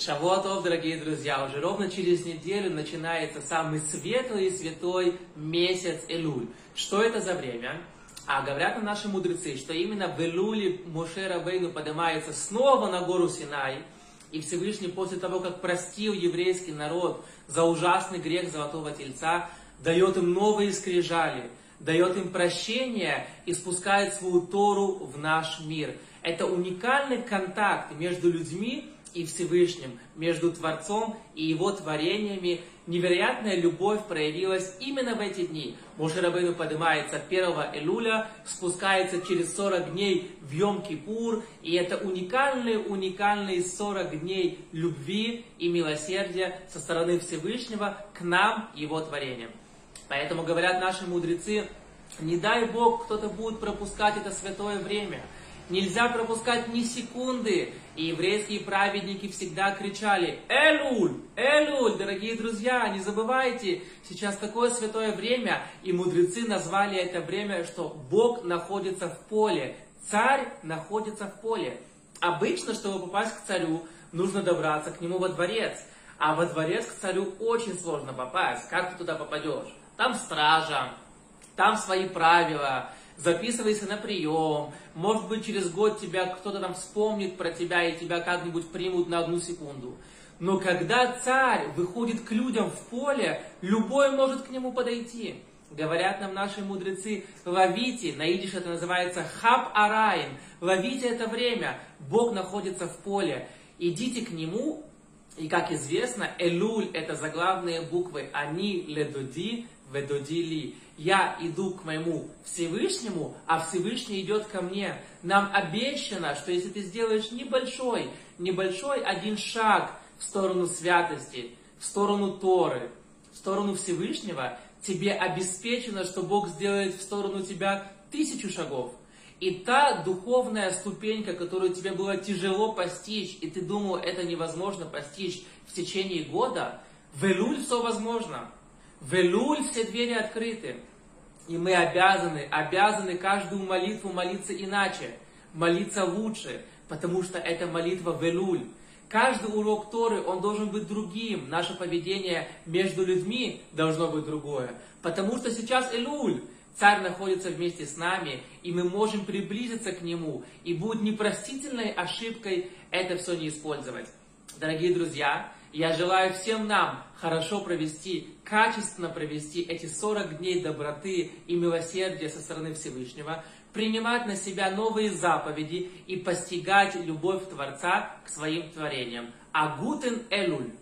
Шавуатов, дорогие друзья, уже ровно через неделю начинается самый светлый и святой месяц Элуль. Что это за время? А говорят нам наши мудрецы, что именно в Элуле Моше Рабейну поднимается снова на гору Синай, и Всевышний после того, как простил еврейский народ за ужасный грех Золотого Тельца, дает им новые скрижали, дает им прощение и спускает свою Тору в наш мир. Это уникальный контакт между людьми, и Всевышним, между Творцом и Его творениями, невероятная любовь проявилась именно в эти дни. Моше Рабейну поднимается 1 Элуля, спускается через 40 дней в Йом-Кипур, и это уникальные, уникальные 40 дней любви и милосердия со стороны Всевышнего к нам, Его творениям. Поэтому говорят наши мудрецы, не дай Бог кто-то будет пропускать это святое время – Нельзя пропускать ни секунды. И еврейские праведники всегда кричали «Элуль! Элуль!» Дорогие друзья, не забывайте, сейчас такое святое время, и мудрецы назвали это время, что Бог находится в поле, царь находится в поле. Обычно, чтобы попасть к царю, нужно добраться к нему во дворец. А во дворец к царю очень сложно попасть. Как ты туда попадешь? Там стража, там свои правила, записывайся на прием, может быть через год тебя кто-то там вспомнит про тебя и тебя как-нибудь примут на одну секунду. Но когда царь выходит к людям в поле, любой может к нему подойти. Говорят нам наши мудрецы, ловите, на идиш это называется хаб арайн, ловите это время, Бог находится в поле, идите к нему, и как известно, Элуль это заглавные буквы, они ледоди, ведодили. Я иду к моему Всевышнему, а Всевышний идет ко мне. Нам обещано, что если ты сделаешь небольшой, небольшой один шаг в сторону святости, в сторону Торы, в сторону Всевышнего, тебе обеспечено, что Бог сделает в сторону тебя тысячу шагов. И та духовная ступенька, которую тебе было тяжело постичь, и ты думал, это невозможно постичь в течение года, в Элуль все возможно. В Элуль все двери открыты. И мы обязаны, обязаны каждую молитву молиться иначе, молиться лучше, потому что это молитва в Элуль. Каждый урок Торы, он должен быть другим. Наше поведение между людьми должно быть другое. Потому что сейчас Элуль, Царь находится вместе с нами, и мы можем приблизиться к Нему, и будет непростительной ошибкой это все не использовать. Дорогие друзья, я желаю всем нам хорошо провести, качественно провести эти 40 дней доброты и милосердия со стороны Всевышнего, принимать на себя новые заповеди и постигать любовь Творца к своим творениям. Агутен Элуль.